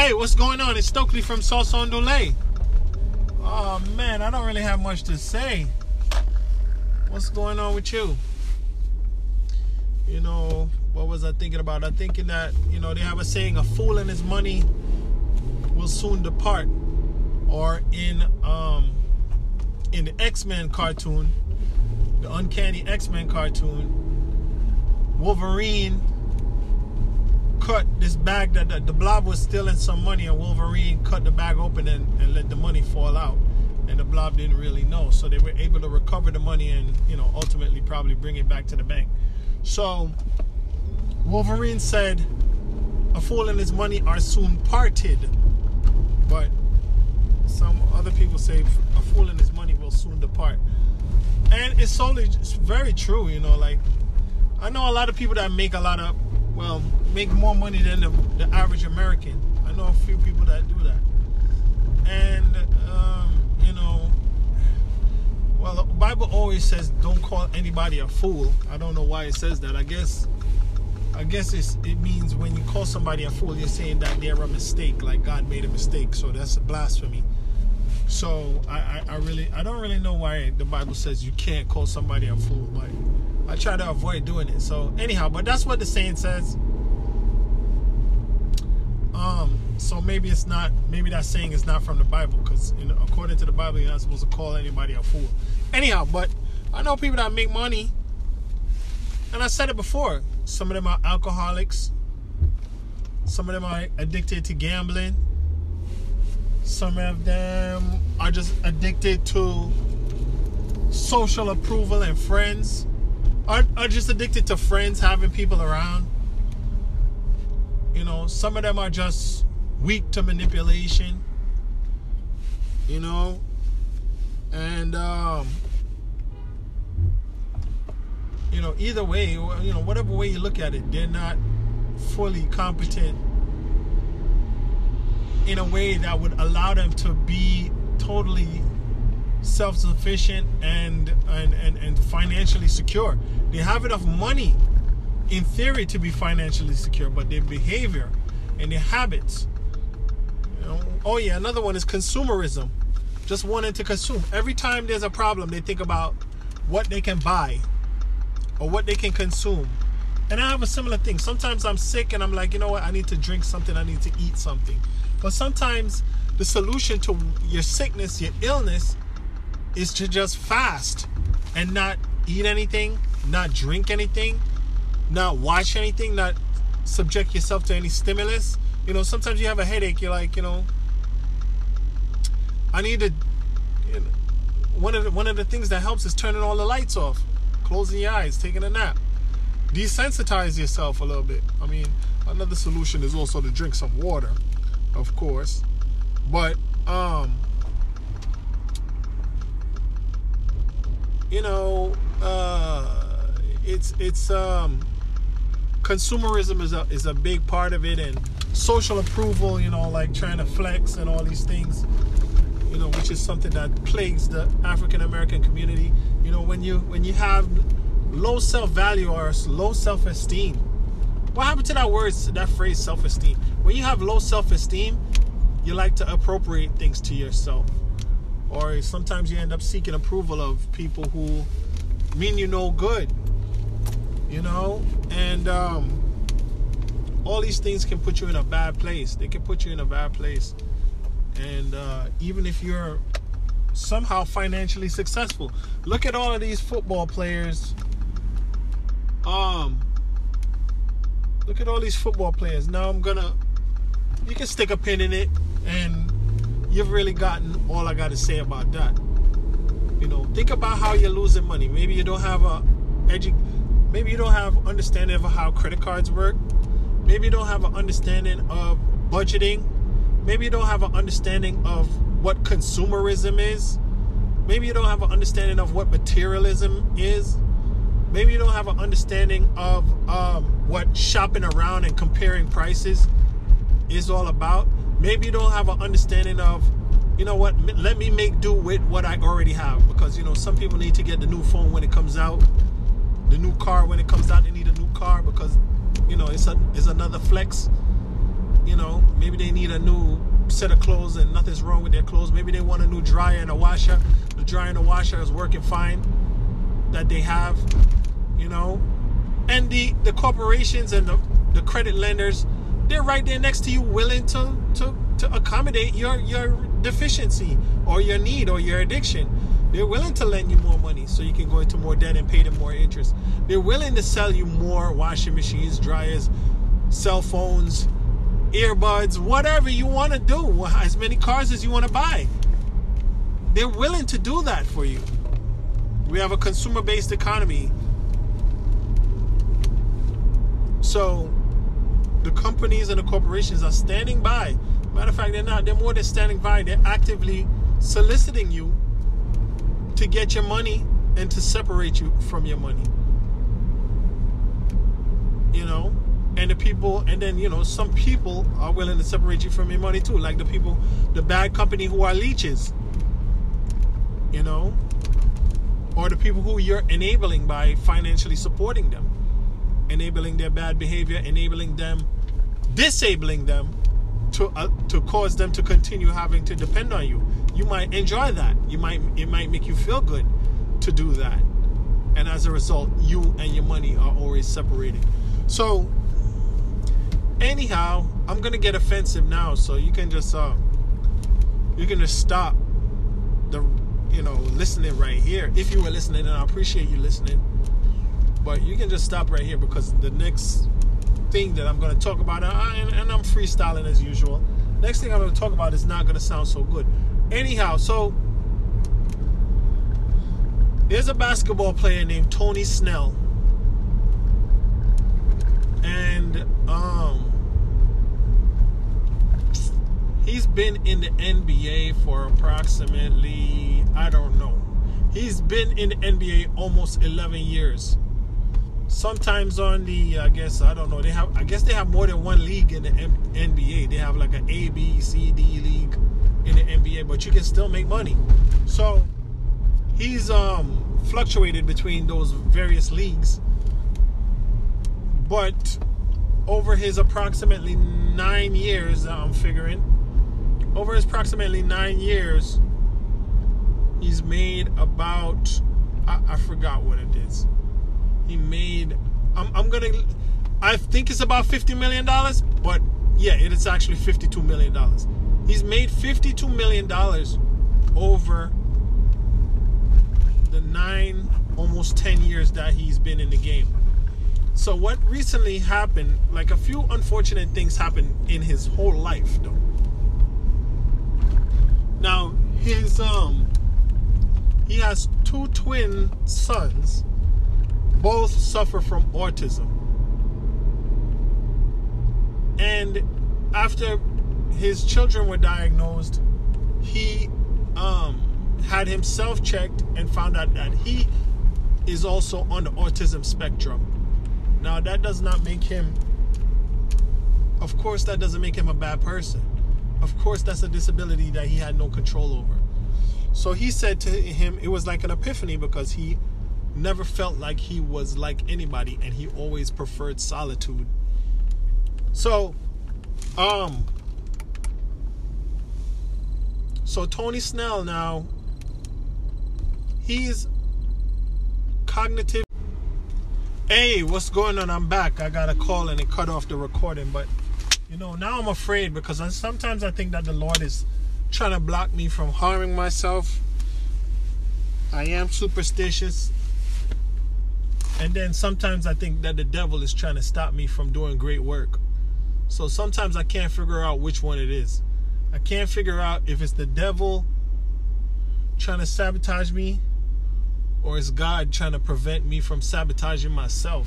Hey, what's going on? It's Stokely from Sauce on Delay. Oh man, I don't really have much to say. What's going on with you? You know, what was I thinking about? I'm thinking that, you know, they have a saying, a fool and his money will soon depart. Or in um in the X-Men cartoon, the uncanny X-Men cartoon, Wolverine cut this bag that the, the, blob was stealing some money and Wolverine cut the bag open and, and let the money fall out. And the blob didn't really know. So they were able to recover the money and you know ultimately probably bring it back to the bank. So Wolverine said a fool and his money are soon parted. But some other people say a fool and his money will soon depart. And it's solely it's very true you know like I know a lot of people that make a lot of well, make more money than the, the average American. I know a few people that do that. And, um, you know, well, the Bible always says don't call anybody a fool. I don't know why it says that. I guess, I guess it means when you call somebody a fool, you're saying that they're a mistake, like God made a mistake. So that's a blasphemy. So I, I, I really, I don't really know why the Bible says you can't call somebody a fool, but I try to avoid doing it. So anyhow, but that's what the saying says. Um, so maybe it's not. Maybe that saying is not from the Bible, because you know, according to the Bible, you're not supposed to call anybody a fool. Anyhow, but I know people that make money, and I said it before. Some of them are alcoholics. Some of them are addicted to gambling. Some of them are just addicted to social approval and friends are, are just addicted to friends, having people around. You know, some of them are just weak to manipulation. You know, and um, you know, either way, you know, whatever way you look at it, they're not fully competent in a way that would allow them to be totally self-sufficient and, and and and financially secure. They have enough money in theory to be financially secure, but their behavior and their habits. You know, oh yeah, another one is consumerism. Just wanting to consume. Every time there's a problem, they think about what they can buy or what they can consume. And I have a similar thing. Sometimes I'm sick and I'm like, you know what, I need to drink something, I need to eat something. But sometimes the solution to your sickness, your illness, is to just fast and not eat anything, not drink anything, not watch anything, not subject yourself to any stimulus. You know, sometimes you have a headache, you're like, you know, I need to. You know, one of the, one of the things that helps is turning all the lights off, closing your eyes, taking a nap, desensitize yourself a little bit. I mean, another solution is also to drink some water, of course, but um, you know, uh, it's it's um, consumerism is a is a big part of it, and social approval. You know, like trying to flex and all these things. You know, which is something that plagues the African American community. You know, when you when you have low self value or low self esteem. What happened to that word, that phrase, self esteem? When you have low self esteem, you like to appropriate things to yourself or sometimes you end up seeking approval of people who mean you no good you know? And um, all these things can put you in a bad place. They can put you in a bad place. And uh, even if you're somehow financially successful. Look at all of these football players. Um look at all these football players. Now i'm gonna you can stick a pin in it and you've really gotten all I got to say about that. You know, think about how you're losing money. Maybe you don't have a edu- maybe you don't have understanding of how credit cards work. Maybe you don't have an understanding of budgeting. Maybe you don't have an understanding of what consumerism is. Maybe you don't have an understanding of what materialism is. Maybe you don't have an understanding of um, what shopping around and comparing prices is all about maybe you don't have an understanding of you know what let me make do with what i already have because you know some people need to get the new phone when it comes out the new car when it comes out they need a new car because you know it's a it's another flex you know maybe they need a new set of clothes and nothing's wrong with their clothes. Maybe they want a new dryer and a washer. The dryer and the washer is working fine that they have, you know. And the, the corporations and the, the credit lenders, they're right there next to you willing to, to, to accommodate your, your deficiency or your need or your addiction. They're willing to lend you more money so you can go into more debt and pay them more interest. They're willing to sell you more washing machines, dryers, cell phones, earbuds, whatever you want to do, as many cars as you want to buy. They're willing to do that for you. We have a consumer based economy. So the companies and the corporations are standing by. Matter of fact, they're not, they're more than standing by, they're actively soliciting you to get your money and to separate you from your money. You know? And the people, and then, you know, some people are willing to separate you from your money too. Like the people, the bad company who are leeches. You know? Or the people who you're enabling by financially supporting them. Enabling their bad behavior, enabling them, disabling them to uh, to cause them to continue having to depend on you. You might enjoy that. You might it might make you feel good to do that. And as a result, you and your money are always separating. So anyhow, I'm gonna get offensive now, so you can just uh you can just stop the you know listening right here. If you were listening, and I appreciate you listening. But you can just stop right here because the next thing that I'm to talk about, and, and I'm freestyling as usual. Next thing I'm to talk about is not to sound so good. Anyhow, so there's a basketball player named Tony Snell, and um, he's been in the NBA for approximately I don't know. He's been in the NBA almost 11 years sometimes on the I guess I don't know they have I guess they have more than one league in the M- NBA. They have like an A B C D league in the NBA, but you can still make money. So he's um fluctuated between those various leagues. But over his approximately 9 years, I'm figuring over his approximately 9 years he's made about I, I forgot what it is he made. I'm, I'm gonna. I think it's about fifty million dollars, but yeah, it is actually fifty-two million dollars. He's made fifty-two million dollars over the nine, almost ten years that he's been in the game. So what recently happened? Like a few unfortunate things happened in his whole life, though. Now his um, he has two twin sons both suffer from autism. And after his children were diagnosed, he um, had himself checked and found out that he is also on the autism spectrum. Now, that does not make him, of course, that doesn't make him a bad person. Of course, that's a disability that he had no control over. So he said to him, it was like an epiphany because he never felt like he was like anybody and he always preferred solitude. So, um, so Tony Snell now, he's cognitive. Hey, what's going on? I'm back. I got a call and it cut off the recording, but you know, now I'm afraid because sometimes I think that the Lord is trying to block me from harming myself. I am superstitious and then sometimes I think that the devil is trying to stop me from doing great work. So sometimes I can't figure out which one it is. I can't figure out if it's the devil trying to sabotage me or is God trying to prevent me from sabotaging myself.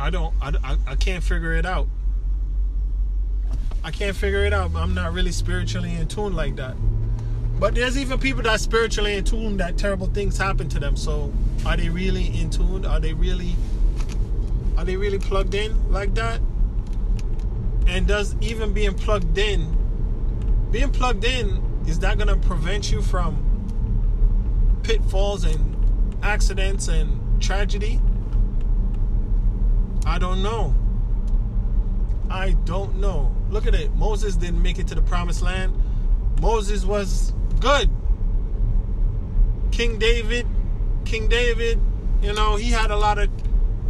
I don't I, I, I can't figure it out. I can't figure it out. I'm not really spiritually in tune like that. But there's even people that spiritually in tune that terrible things happen to them. So are they really in tune? Are they really are they really plugged in like that? And does even being plugged in being plugged in is that gonna prevent you from pitfalls and accidents and tragedy? I don't know. I don't know. Look at it. Moses didn't make it to the promised land. Moses was good. King David, King David, you know, he had a lot of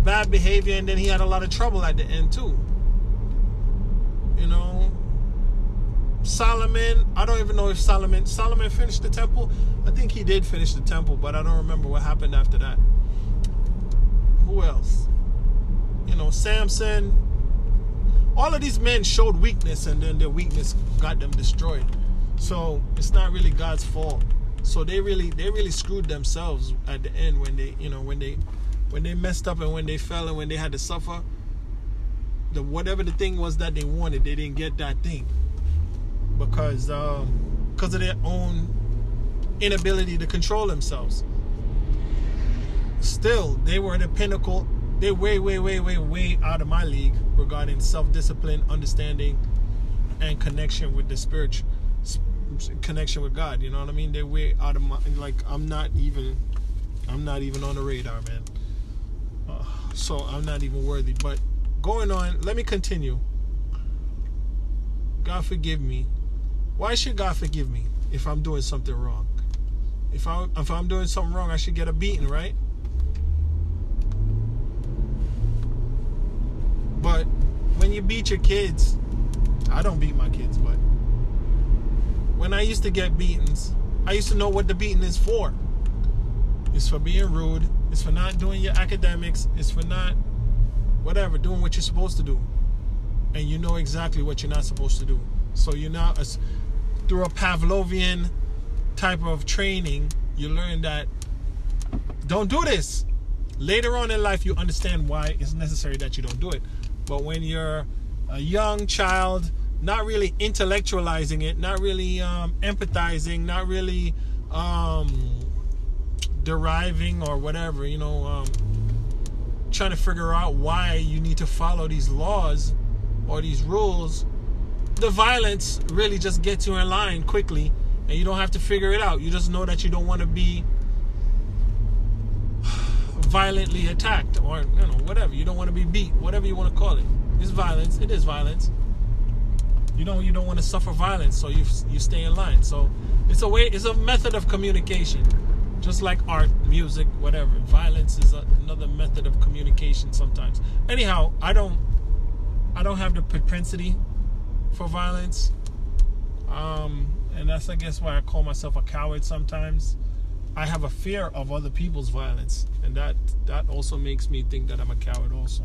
bad behavior and then he had a lot of trouble at the end too. You know, Solomon, I don't even know if Solomon Solomon finished the temple. I think he did finish the temple, but I don't remember what happened after that. Who else? You know, Samson. All of these men showed weakness and then their weakness got them destroyed. So it's not really God's fault. So they really they really screwed themselves at the end when they you know when they when they messed up and when they fell and when they had to suffer. The whatever the thing was that they wanted, they didn't get that thing because um, because of their own inability to control themselves. Still, they were the pinnacle. They're way, way, way, way, way out of my league regarding self-discipline, understanding, and connection with the spiritual connection with God. You know what I mean? They're way out of my like. I'm not even. I'm not even on the radar, man. Uh, so I'm not even worthy. But going on, let me continue. God forgive me why should God forgive me if I'm doing something wrong? If I if I'm doing something wrong, I should get a beating, right? But when you beat your kids, I don't beat my kids, but when I used to get beatings, I used to know what the beating is for. It's for being rude. It's for not doing your academics. It's for not whatever, doing what you're supposed to do. And you know exactly what you're not supposed to do. So you're not through a Pavlovian type of training, you learn that don't do this. Later on in life, you understand why it's necessary that you don't do it. But when you're a young child, not really intellectualizing it, not really um, empathizing, not really um, deriving or whatever, you know, um, trying to figure out why you need to follow these laws or these rules, the violence really just gets you in line quickly and you don't have to figure it out. You just know that you don't want to be violently attacked or you know whatever. You don't want to be beat, whatever you want to call it. It's violence. It is violence. You know you don't want to suffer violence, so you you stay in line. So it's a way. It's a method of communication, just like art, music, whatever. Violence is a, another method of communication sometimes. Anyhow, I don't I don't have the propensity for violence. Um, and that's, I guess, why I call myself a coward sometimes. I have a fear of other people's violence, and that that also makes me think that I'm a coward also.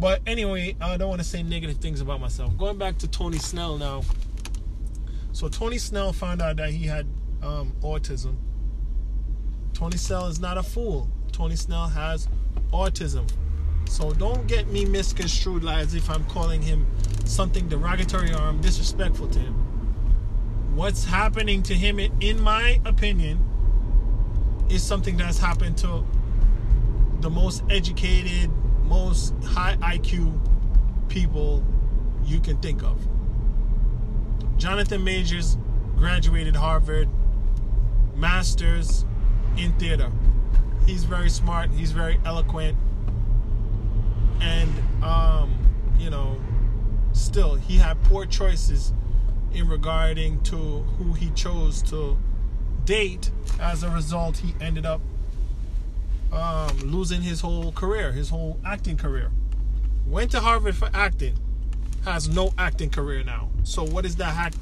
But anyway, I don't want to say negative things about myself. Going back to Tony Snell now. So Tony Snell found out that he had um, autism. Tony Snell is not a fool. Tony Snell has autism. So don't get me misconstrued like as if I'm calling him something derogatory or I'm disrespectful to him. What's happening to him, in my opinion, is something that's happened to the most educated, most high IQ people you can think of. Jonathan Majors graduated Harvard, master's in theater. He's very smart, he's very eloquent and um, you know, still he had poor choices in regarding to who he chose to date. As a result, he ended up um, losing his whole career, his whole acting career. Went to Harvard for acting, has no acting career now. So what is that hack?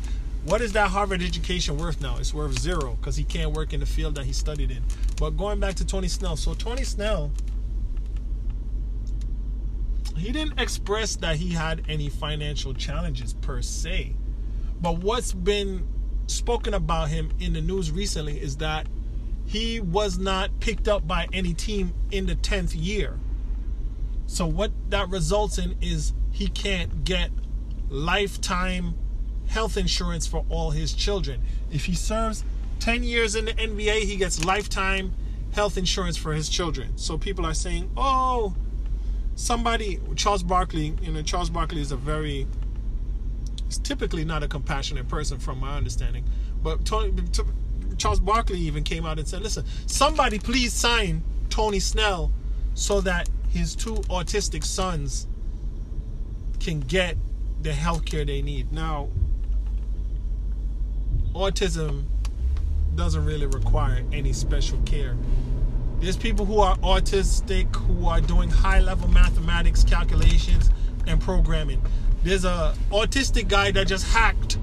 What is that Harvard education worth now? It's worth zero because he can't work in the field that he studied in. But going back to Tony Snell, so Tony Snell he didn't express that he had any financial challenges per se. But what's been spoken about him in the news recently is that he was not picked up by any team in the 10th year. So what that results in is he can't get lifetime health insurance for all his children. If he serves 10 years in the NBA, he gets lifetime health insurance for his children. So people are saying, "Oh, somebody Charles Barkley, you know, Charles Barkley is a very is typically not a compassionate person from my understanding. But Tony, Charles Barkley even came out and said, "Listen, somebody please sign Tony Snell so that his two autistic sons can get the health care they need. Now, autism doesn't really require any special care. There's people who are autistic who are doing high level mathematics calculations and programming. There's a autistic guy that just hacked.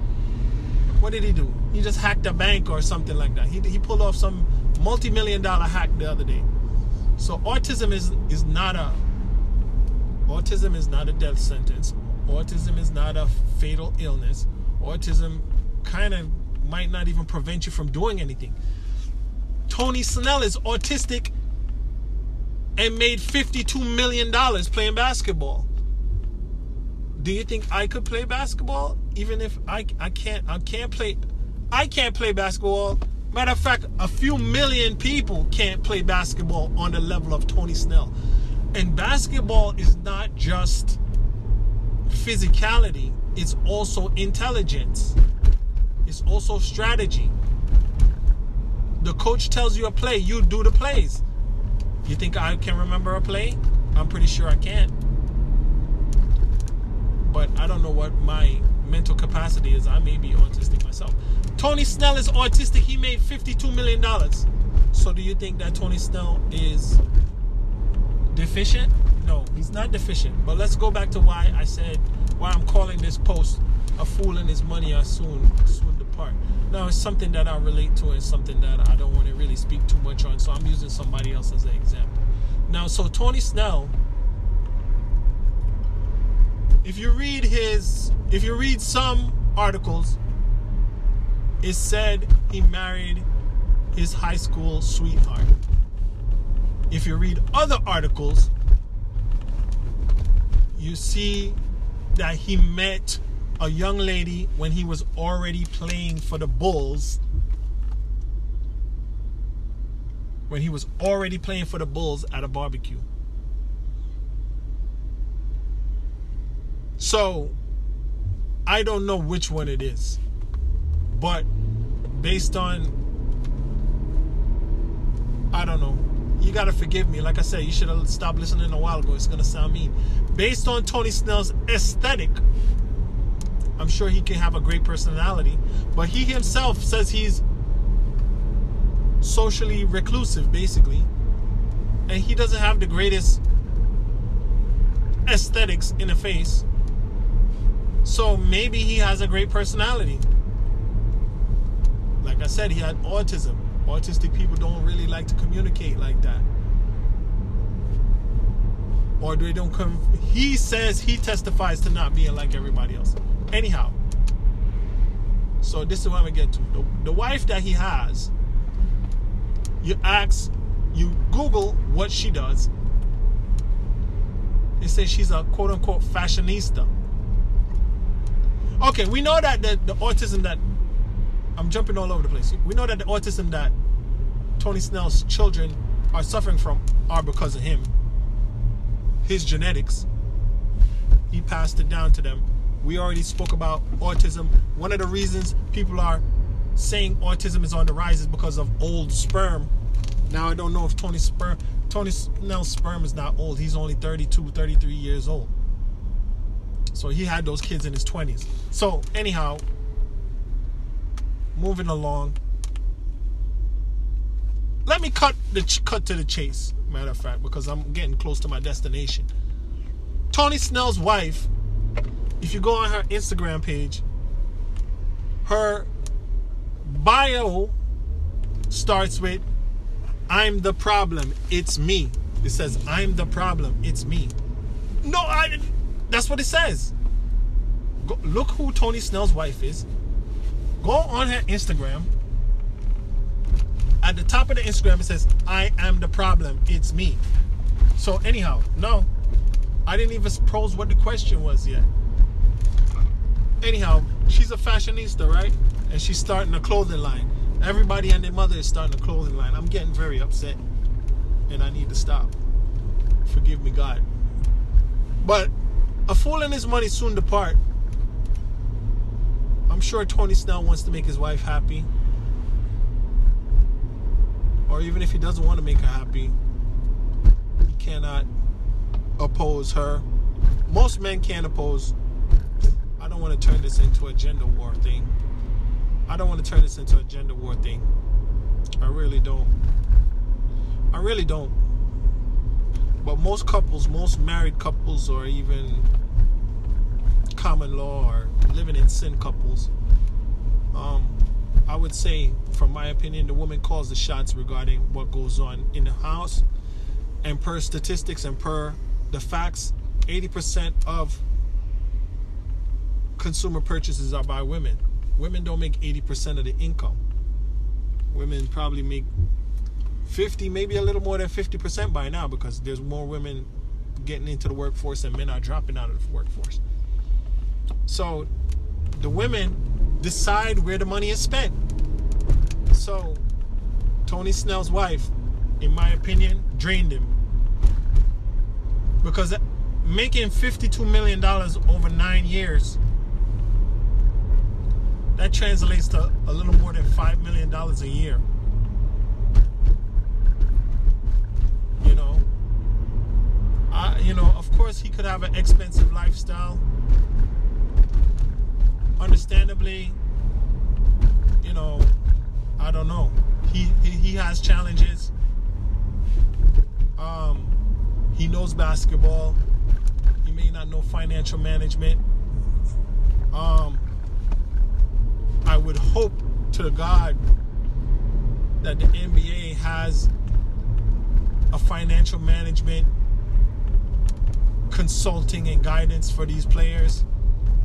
What did he do? He just hacked a bank or something like that. He, he pulled off some multi-million dollar hack the other day. So autism is is not a autism is not a death sentence. Autism is not a fatal illness. Autism kind of might not even prevent you from doing anything. Tony Snell is autistic and made $52 million playing basketball. Do you think I could play basketball? Even if I, I can't I can't play I can't play basketball. Matter of fact, a few million people can't play basketball on the level of Tony Snell. And basketball is not just physicality, it's also intelligence. It's also strategy. The coach tells you a play, you do the plays. You think I can remember a play? I'm pretty sure I can. I don't know what my mental capacity is. I may be autistic myself. Tony Snell is autistic. He made $52 million. So do you think that Tony Snell is deficient? No, he's not deficient. But let's go back to why I said why I'm calling this post a fool and his money are soon soon depart. Now it's something that I relate to and something that I don't want to really speak too much on. So I'm using somebody else as an example. Now, so Tony Snell, if you read his, if you read some articles, it said he married his high school sweetheart. If you read other articles, you see that he met a young lady when he was already playing for the Bulls. When he was already playing for the Bulls at a barbecue. So, I don't know which one it is. But based on I don't know. You gotta forgive me. Like I said, you should have stopped listening a while ago. It's gonna sound mean. Based on Tony Snell's aesthetic, I'm sure he can have a great personality, but he himself says he's socially reclusive, basically, and he doesn't have the greatest aesthetics in the face. So maybe he has a great personality. Like I said, he had autism. Autistic people don't really like to communicate like that. Or they don't come. He says he testifies to not being like everybody else. Anyhow, so this is what I'm gonna get to. The, the wife that he has, you ask, you Google what she does. They say she's a quote unquote fashionista. Okay, we know that the, the autism that I'm jumping all over the place. We know that the autism that Tony Snell's children are suffering from are because of him. His genetics. He passed it down to them we already spoke about autism. One of the reasons people are saying autism is on the rise is because of old sperm. Now I don't know if Tony sperm Tony Snell's sperm is not old. He's only 32, 33 years old. So he had those kids in his 20s. So anyhow, moving along. Let me cut the ch- cut to the chase. Matter of fact, because I'm getting close to my destination. Tony Snell's wife if you go on her Instagram page, her bio starts with I'm the problem, it's me. It says I'm the problem, it's me. No, I that's what it says. Go, look who Tony Snell's wife is. Go on her Instagram. At the top of the Instagram it says I am the problem, it's me. So anyhow, no. I didn't even pose what the question was yet anyhow, she's a fashionista, right? And she's starting a clothing line. Everybody and their mother is starting a clothing line. I'm getting very upset, and I need to stop. Forgive me, God. But a fool and his money soon depart. I'm sure Tony Snell wants to make his wife happy. Or even if he doesn't want to make her happy, he cannot oppose her. Most men can't oppose I don't want to turn this into a gender war thing. I don't want to turn this into a gender war thing. I really don't. I really don't. But most couples, most married couples, or even common law or living in sin couples, um, I would say, from my opinion, the woman calls the shots regarding what goes on in the house. And per statistics and per the facts, 80% of consumer purchases are by women. Women don't make 80% of the income. Women probably make 50, maybe a little more than 50% by now because there's more women getting into the workforce and men are dropping out of the workforce. So the women decide where the money is spent. So Tony Snell's wife, in my opinion, drained him. Because making $52 million over nine years, that translates to a little more than $5 million a year. You know, I, you know, of course, he could have an expensive lifestyle. Understandably, you know, I don't know. He he, he has challenges. Um, he knows basketball. He may not know financial management. Um, I would hope to God that the NBA has a financial management consulting and guidance for these players.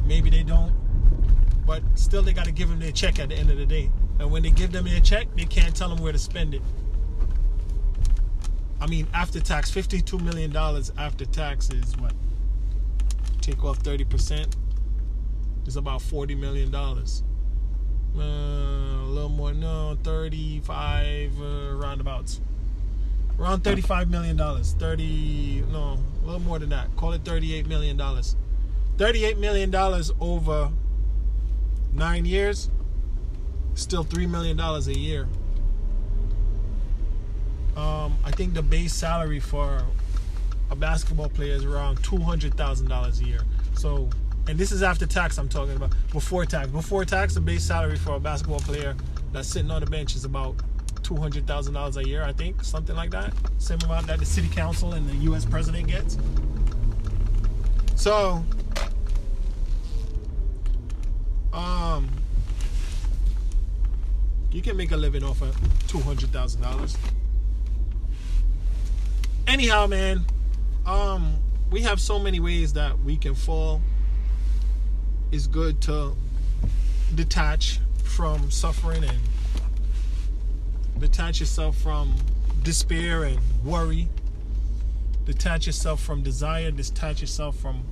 Maybe they don't, but still they got to give them their check at the end of the day. And when they give them their check, they can't tell them where to spend it. I mean, after tax, $52 million after tax is what? Take off 30%. It's about $40 million. Uh, a little more, no, 35 uh, roundabouts. Around 35 million dollars. 30, no, a little more than that. Call it 38 million dollars. 38 million dollars over nine years. Still three million dollars a year. Um, I think the base salary for a basketball player is around two hundred thousand dollars a year. So and this is after tax I'm talking about. Before tax. Before tax, the base salary for a basketball player that's sitting on the bench is about two hundred thousand dollars a year, I think, something like that. Same amount that the city council and the U.S. president gets. So, um, you can make a living off of two hundred thousand dollars. Anyhow, man, um, we have so many ways that we can fall it's good to detach from suffering and detach yourself from despair and worry. Detach yourself from desire, detach yourself from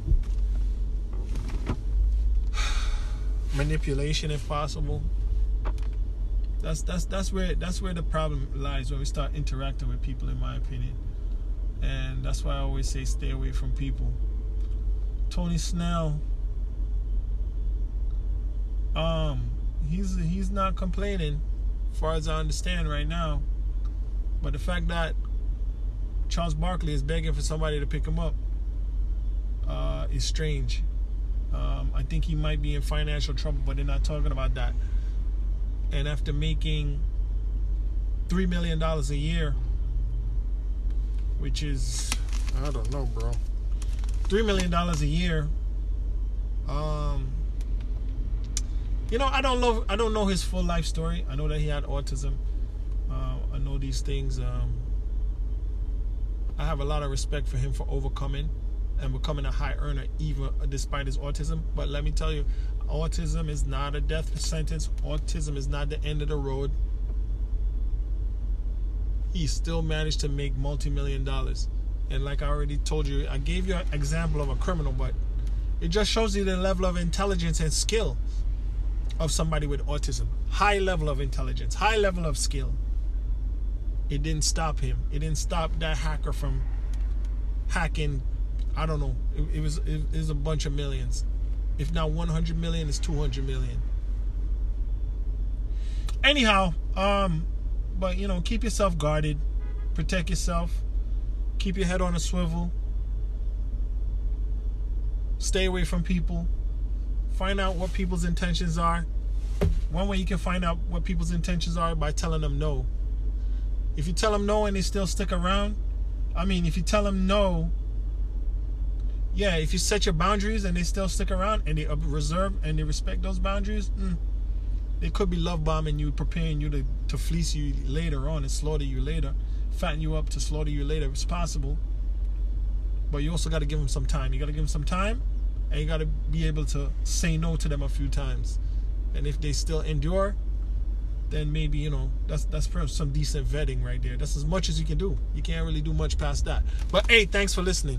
manipulation if possible. That's that's that's where that's where the problem lies when we start interacting with people in my opinion. And that's why I always say stay away from people. Tony Snell um, he's he's not complaining, far as I understand right now. But the fact that Charles Barkley is begging for somebody to pick him up uh, is strange. Um, I think he might be in financial trouble, but they're not talking about that. And after making three million dollars a year, which is I don't know, bro, three million dollars a year. Um, you know, I don't know. I don't know his full life story. I know that he had autism. Uh, I know these things. Um, I have a lot of respect for him for overcoming and becoming a high earner, even despite his autism. But let me tell you, autism is not a death sentence. Autism is not the end of the road. He still managed to make multi-million dollars. And like I already told you, I gave you an example of a criminal, but it just shows you the level of intelligence and skill of somebody with autism. High level of intelligence, high level of skill. It didn't stop him. It didn't stop that hacker from hacking. I don't know. It, it was it, it was a bunch of millions. If not 100 million, it's 200 million. Anyhow, um, but you know, keep yourself guarded, protect yourself, keep your head on a swivel, stay away from people find out what people's intentions are. One way you can find out what people's intentions are by telling them no. If you tell them no and they still stick around, I mean, if you tell them no, yeah, if you set your boundaries and they still stick around and they reserve and they respect those boundaries, mm, they could be love bombing you, preparing you to, to fleece you later on and slaughter you later, fatten you up to slaughter you later. It's possible. But you also got to give them some time. You got to give them some time and you got to be able to say no to them a few times. And if they still endure, then maybe you know that's that's some decent vetting right there. That's as much as you can do. You can't really do much past that. But hey, thanks for listening.